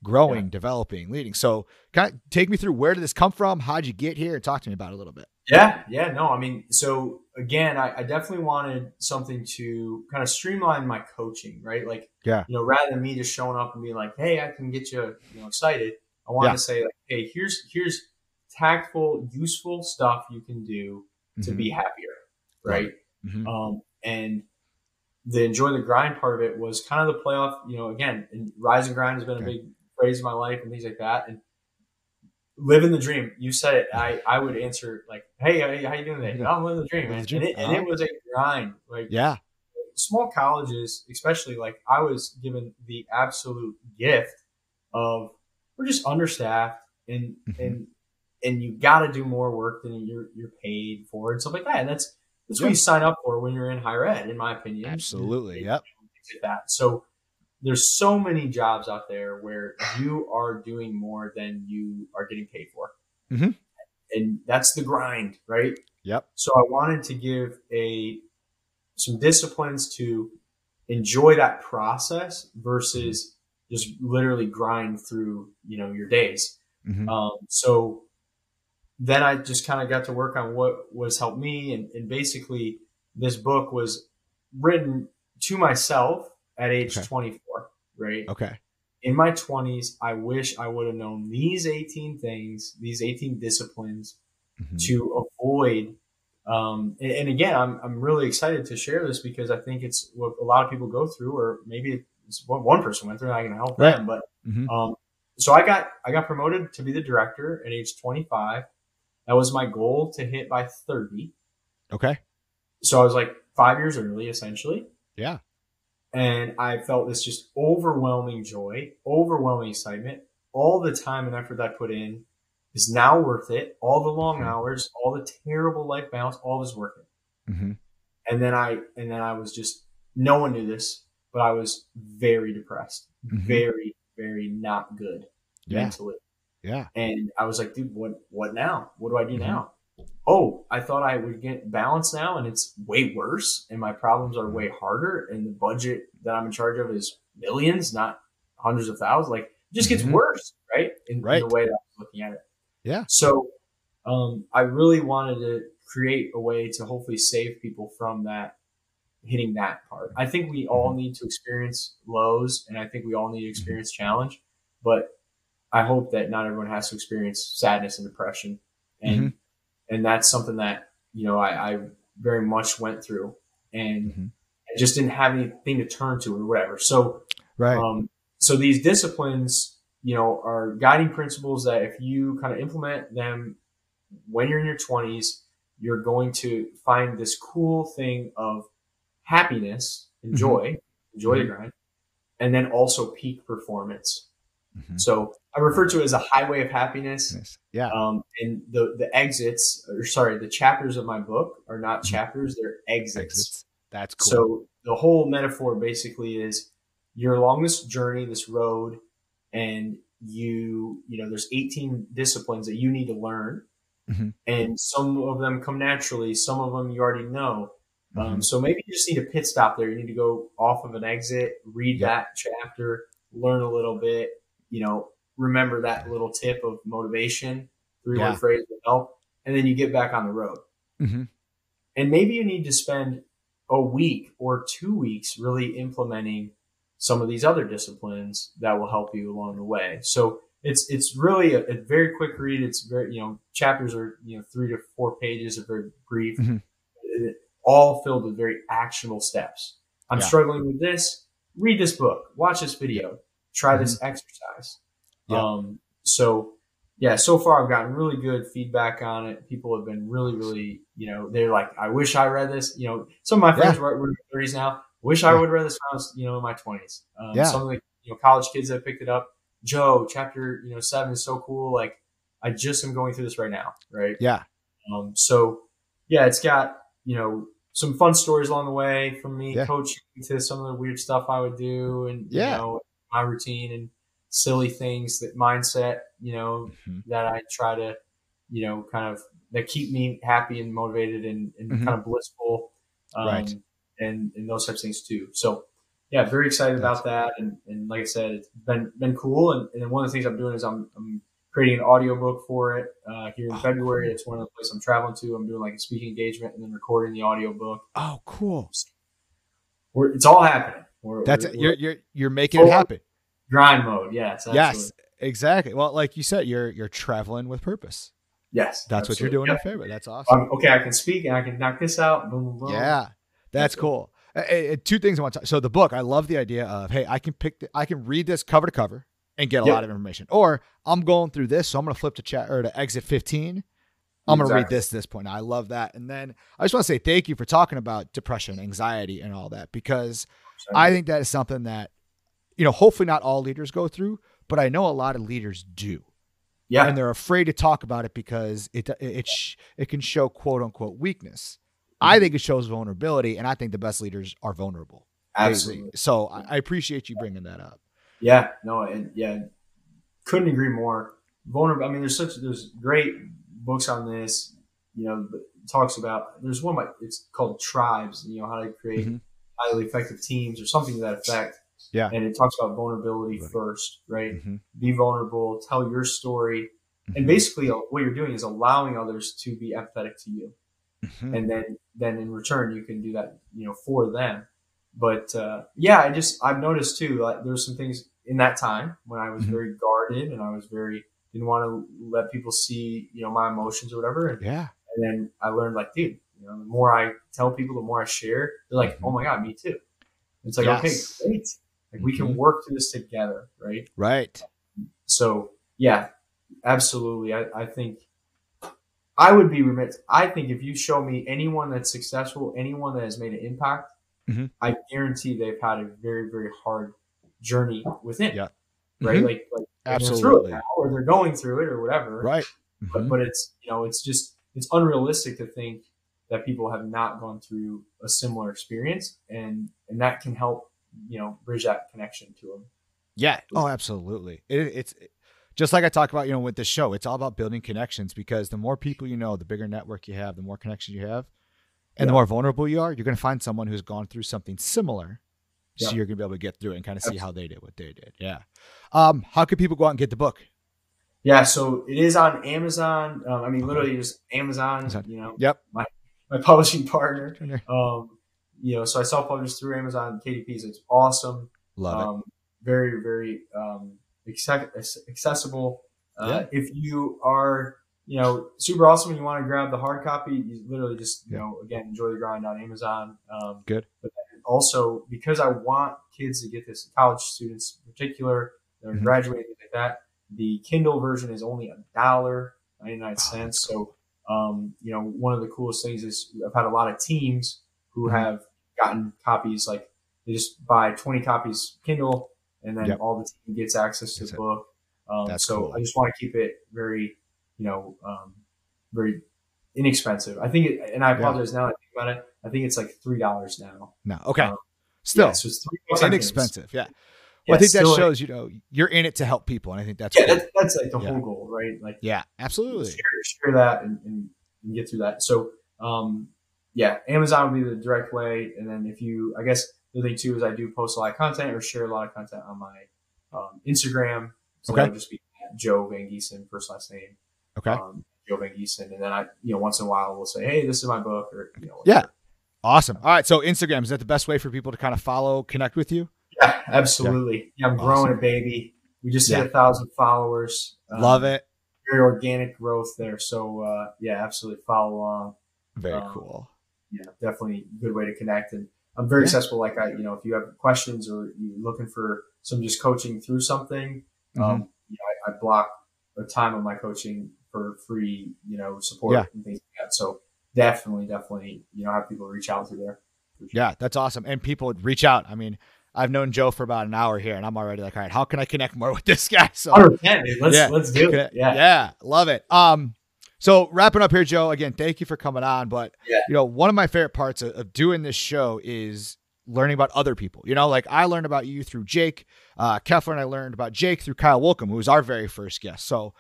growing, yeah. developing, leading. So, kind of take me through where did this come from? How'd you get here? Talk to me about it a little bit. Yeah, yeah, no, I mean, so again, I, I definitely wanted something to kind of streamline my coaching, right? Like, yeah, you know, rather than me just showing up and being like, "Hey, I can get you, you know, excited," I wanted yeah. to say, like, "Hey, here's here's tactful, useful stuff you can do to mm-hmm. be happier, right?" Mm-hmm. Um, and the enjoy the grind part of it was kind of the playoff. You know, again, and rise and grind has been okay. a big phrase in my life and things like that. And living the dream. You said it. I, I would answer like, Hey, how, you doing today? I'm living the dream, man. And it, and it was a grind. Like, yeah, small colleges, especially like I was given the absolute gift of we're just understaffed and, mm-hmm. and, and you got to do more work than you're, you're paid for and stuff like that. And that's, that's what you sign up for when you're in higher ed, in my opinion. Absolutely. Yep. Like that. So there's so many jobs out there where you are doing more than you are getting paid for. Mm-hmm. And that's the grind, right? Yep. So I wanted to give a some disciplines to enjoy that process versus just literally grind through, you know, your days. Mm-hmm. Um, so then I just kind of got to work on what was helped me. And, and basically this book was written to myself at age okay. 24, right? Okay. In my 20s, I wish I would have known these 18 things, these 18 disciplines mm-hmm. to avoid. Um, and, and, again, I'm, I'm really excited to share this because I think it's what a lot of people go through, or maybe it's what one person went through. I can help right. them, but mm-hmm. um, so I got I got promoted to be the director at age 25. That was my goal to hit by 30. Okay. So I was like five years early, essentially. Yeah. And I felt this just overwhelming joy, overwhelming excitement. All the time and effort that I put in is now worth it. All the long mm-hmm. hours, all the terrible life balance, all was worth it. Mm-hmm. And then I, and then I was just, no one knew this, but I was very depressed, mm-hmm. very, very not good yeah. mentally. Yeah. And I was like, dude, what, what now? What do I do mm-hmm. now? Oh, I thought I would get balance now and it's way worse and my problems are way harder and the budget that I'm in charge of is millions, not hundreds of thousands. Like it just gets mm-hmm. worse, right? In, right? in, the way that I'm looking at it. Yeah. So um, I really wanted to create a way to hopefully save people from that hitting that part. I think we all mm-hmm. need to experience lows and I think we all need to mm-hmm. experience challenge, but I hope that not everyone has to experience sadness and depression. And mm-hmm and that's something that you know I, I very much went through, and mm-hmm. I just didn't have anything to turn to or whatever. So, right. Um, so these disciplines, you know, are guiding principles that if you kind of implement them when you're in your 20s, you're going to find this cool thing of happiness, enjoy, mm-hmm. enjoy mm-hmm. the grind, and then also peak performance. Mm-hmm. So I refer to it as a highway of happiness. Nice. Yeah. Um, and the the exits, or sorry, the chapters of my book are not mm-hmm. chapters; they're exits. exits. That's cool. So the whole metaphor basically is you're along this journey, this road, and you you know there's 18 disciplines that you need to learn, mm-hmm. and some of them come naturally, some of them you already know. Um, mm-hmm. Um, so maybe you just need a pit stop there. You need to go off of an exit, read yep. that chapter, learn a little bit, you know, remember that little tip of motivation, three yeah. word phrase will help, and then you get back on the road. Mm-hmm. And maybe you need to spend a week or two weeks really implementing some of these other disciplines that will help you along the way. So it's it's really a, a very quick read. It's very you know chapters are you know three to four pages, are very brief, mm-hmm. all filled with very actionable steps. I'm yeah. struggling with this. Read this book. Watch this video try mm-hmm. this exercise. Yeah. Um, so yeah, so far I've gotten really good feedback on it. People have been really, really, you know, they're like, I wish I read this. You know, some of my friends yeah. were, in their 30s now. Wish I would read this when I was, you know, in my 20s. Um, yeah. Some of the, you know, college kids that picked it up. Joe, chapter, you know, seven is so cool. Like, I just am going through this right now. Right. Yeah. Um, so yeah, it's got, you know, some fun stories along the way from me yeah. coaching to some of the weird stuff I would do and, yeah. you know, my routine and silly things that mindset, you know, mm-hmm. that I try to, you know, kind of that keep me happy and motivated and, and mm-hmm. kind of blissful. Um, right. And, and those types of things too. So yeah, very excited about that. And, and like I said, it's been, been cool. And, and one of the things I'm doing is I'm, I'm creating an audiobook for it uh, here in oh, February. Cool. It's one of the places I'm traveling to. I'm doing like a speaking engagement and then recording the audiobook. Oh, cool. We're, it's all happening. We're, That's we're, you're you're you're making it happen. Grind mode, yes. Absolutely. Yes, exactly. Well, like you said, you're you're traveling with purpose. Yes, that's absolutely. what you're doing yep. in favor. That's awesome. Um, okay, I can speak and I can knock this out. Boom, boom, boom. Yeah, that's, that's cool. Uh, uh, two things I want to. So the book, I love the idea of hey, I can pick, the, I can read this cover to cover and get a yep. lot of information. Or I'm going through this, so I'm going to flip to chat or to exit 15. I'm going to read this this point. I love that. And then I just want to say thank you for talking about depression, anxiety, and all that because I think that is something that you know, hopefully not all leaders go through, but I know a lot of leaders do. Yeah. And they're afraid to talk about it because it it it, it can show quote unquote weakness. Mm-hmm. I think it shows vulnerability, and I think the best leaders are vulnerable. Absolutely. So I appreciate you bringing that up. Yeah. No. And yeah, couldn't agree more. Vulnerable. I mean, there's such there's great books on this. You know, talks about there's one it's called Tribes. You know how to create mm-hmm. Highly effective teams or something to that effect. Yeah. And it talks about vulnerability right. first, right? Mm-hmm. Be vulnerable, tell your story. Mm-hmm. And basically uh, what you're doing is allowing others to be empathetic to you. Mm-hmm. And then, then in return, you can do that, you know, for them. But, uh, yeah, I just, I've noticed too, like there's some things in that time when I was mm-hmm. very guarded and I was very, didn't want to let people see, you know, my emotions or whatever. And, yeah. And then I learned like, dude, you know, the more I tell people, the more I share, they're like, mm-hmm. oh my God, me too. It's like, yes. okay, great. Like we can mm-hmm. work through this together, right? Right. So yeah, absolutely. I, I think I would be remiss. I think if you show me anyone that's successful, anyone that has made an impact, mm-hmm. I guarantee they've had a very, very hard journey within. Yeah. Right. Mm-hmm. Like, like absolutely. Now, or they're going through it or whatever. Right. Mm-hmm. But, but it's, you know, it's just, it's unrealistic to think that people have not gone through a similar experience and, and that can help you know bridge that connection to them. Yeah. Oh, absolutely. It, it's it, just like I talk about, you know, with the show. It's all about building connections because the more people you know, the bigger network you have, the more connections you have, and yeah. the more vulnerable you are. You're going to find someone who's gone through something similar. So you're going to be able to get through it and kind of see how they did what they did. Yeah. Um, how could people go out and get the book? Yeah, so it is on Amazon. Um, I mean, literally just Amazon. Amazon. You know, yep. My my publishing partner. Um, you know, so I self published through Amazon KDPs. It's awesome. Love um, it. Very, very um, accessible. Uh, yeah. If you are, you know, super awesome and you want to grab the hard copy, you literally just, you yeah. know, again, enjoy the grind on Amazon. Um, Good. But also, because I want kids to get this, college students in particular, that are mm-hmm. graduating like that, the Kindle version is only a dollar ninety nine cents. So, um, you know, one of the coolest things is I've had a lot of teams who mm-hmm. have gotten copies like they just buy 20 copies Kindle and then Yep. all the team gets access to That's the book. Um, That's so cool. I just want to keep it very, you know, um, very inexpensive. I think, it, and I apologize now that I think about it. I think it's like three dollars now. No. Okay. Um, Still yeah, so it's bucks inexpensive. Yeah. Yeah, Well, I think that shows, you know, you're in it to help people. And I think that's Yeah, cool. that's, that's like the Yeah. whole goal, right? Like Yeah, absolutely. share, share that and, and, and get through that. So, um, yeah, Amazon would be the direct way. And then if you, I guess the thing too is I do post a lot of content or share a lot of content on my um, Instagram. So Okay. just be Joe VanGeison, first last name. Okay. Um, Joe VanGeison. And then I, you know, once in a while we'll say, hey, this is my book or, you know, Yeah. Awesome. All right. So Instagram, is that the best way for people to kind of follow, connect with you? Yeah, absolutely. Yeah, I'm growing Awesome. a baby. We just hit Yeah. a thousand followers. Um, Love it. Very organic growth there. So, uh, yeah, absolutely follow along. Very um, cool. yeah, definitely a good way to connect. And I'm very Yeah. accessible. Like I, you know, if you have questions or you're looking for some just coaching through something, Mm-hmm. um, you know, I, I block a time of my coaching for free, you know, support Yeah. and things like that. So definitely, definitely, you know, have people reach out to there. Sure. Yeah, that's awesome. And people would reach out. I mean, I've known Joe for about an hour here, and I'm already like, all right, how can I connect more with this guy? So 100%, Let's, Yeah. let's do it. Yeah. yeah, love it. Um, so wrapping up here, Joe. Again, thank you for coming on. But Yeah. you know, one of my favorite parts of, of doing this show is learning about other people. You know, like I learned about you through Jake uh, Keffler, and I learned about Jake through Kyle Wilkham, who was our very first guest. So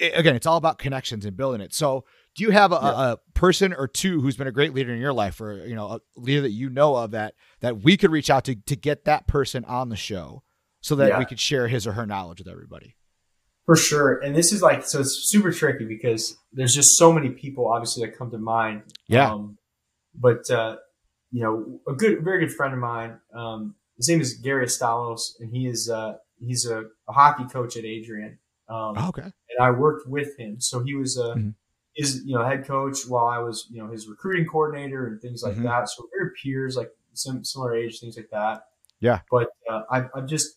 i again, it's all about connections and building it. So do you have a, Yeah. a person or two who's been a great leader in your life, or you know, a leader that you know of that that we could reach out to to get that person on the show, so that Yeah. we could share his or her knowledge with everybody? For sure. And this is like, so it's super tricky because there's just so many people obviously that come to mind. Yeah. Um, but, uh, you know, a good, very good friend of mine, um, his name is Gary Stalos and he is, uh, he's a, a hockey coach at Adrian. Um, Oh, okay. and I worked with him. So he was, uh, Mhm. His, you know, head coach while I was, you know, his recruiting coordinator and things like Mhm. that. So very peers, like some similar age, things like that. Yeah. But, uh, I've, I've just,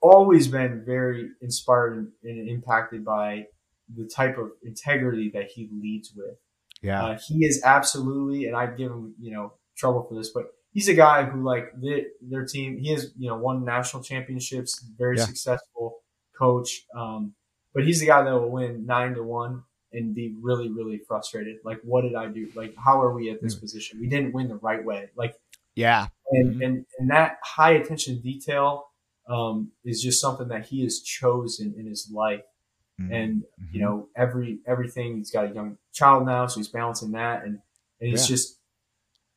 always been very inspired and, impacted by the type of integrity that he leads with. Yeah. Uh, he is absolutely, and I'd give him, you know, trouble for this, but he's a guy who like the, their team, he has, you know, won national championships, very Yeah. successful coach. Um, but he's the guy that will win nine to one and be really, really frustrated. Like, what did I do? Like, how are we at this Mm. position? We didn't win the right way. Like, yeah. and, Mhm. and, and that high attention to detail, um, is just something that he has chosen in his life Mhm. and Mhm. you know every everything he's got a young child now so he's balancing that and, and it's Yeah. just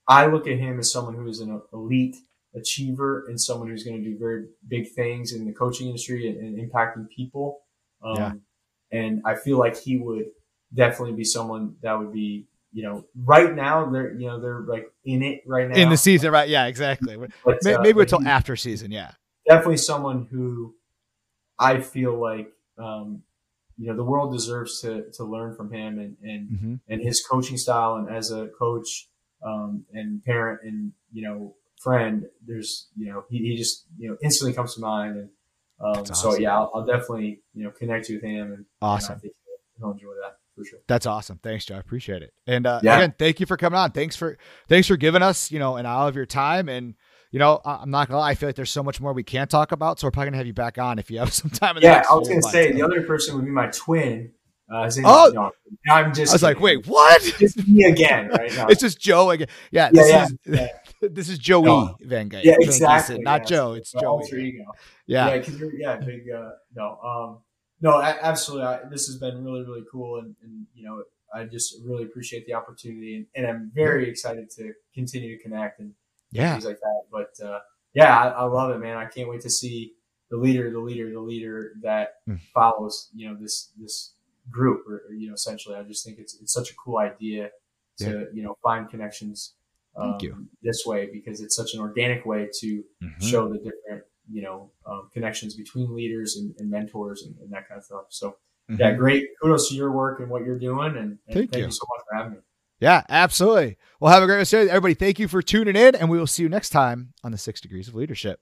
i look at him as someone who is an elite achiever and someone who's going to do very big things in the coaching industry and, and impacting people um, Yeah. and i feel like he would definitely be someone that would be you know right now they're you know they're like in it right now in the season, right? Yeah, exactly. but, uh, Maybe until after season. Yeah. definitely someone who I feel like um, you know the world deserves to to learn from him and and hmm and his coaching style and as a coach um, and parent and you know friend. There's you know he, he just you know instantly comes to mind and um, That's so yeah I'll, I'll definitely you know connect with him and and I Awesome. think he'll, he'll enjoy that for sure. That's awesome. Thanks, Joe. I appreciate it. And uh, Yeah. again, thank you for coming on. Thanks for thanks for giving us, you know, an hour of your time. And you know, I- I'm not gonna lie, I feel like there's so much more we can't talk about. So we're probably gonna have you back on if you have some time. In the Yeah, I was gonna say months. the other person would be my twin. Uh, his name Oh! John. I'm just I was like, wait, what? it's me again, right? No. it's just Joe again. Yeah, Yeah, this yeah, is yeah. this is Joey No. Van Gogh. Yeah, Van exactly. Not yeah. Joe. It's Joey. Yeah. Yeah, because you're yeah big. Uh, no, um, no, absolutely. I, this has been really really cool, and, and you know I just really appreciate the opportunity, and, and I'm very excited to continue to connect and Yeah. things like that. But uh, yeah, I, I love it, man. I can't wait to see the leader, the leader, the leader that Mm. follows. You know this this group, or, or, you know, essentially. I just think it's it's such a cool idea to you know find connections. Um, Thank you. This way, because it's such an organic way to Mhm. show the different you know um, connections between leaders and, and mentors and, and that kind of stuff. So yeah, Mhm. great. Kudos to your work and what you're doing, and, and Thank thank, you. you. so much for having me. Yeah, absolutely. Well, have a great rest of your day. Everybody, thank you for tuning in, and we will see you next time on the Six Degrees of Leadership.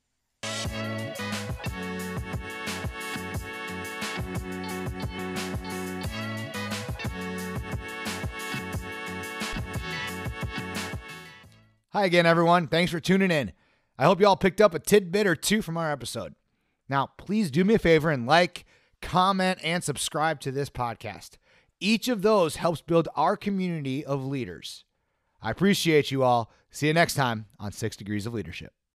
Hi again, everyone. Thanks for tuning in. I hope you all picked up a tidbit or two from our episode. Now, please do me a favor and like, comment, and subscribe to this podcast. Each of those helps build our community of leaders. I appreciate you all. See you next time on Six Degrees of Leadership.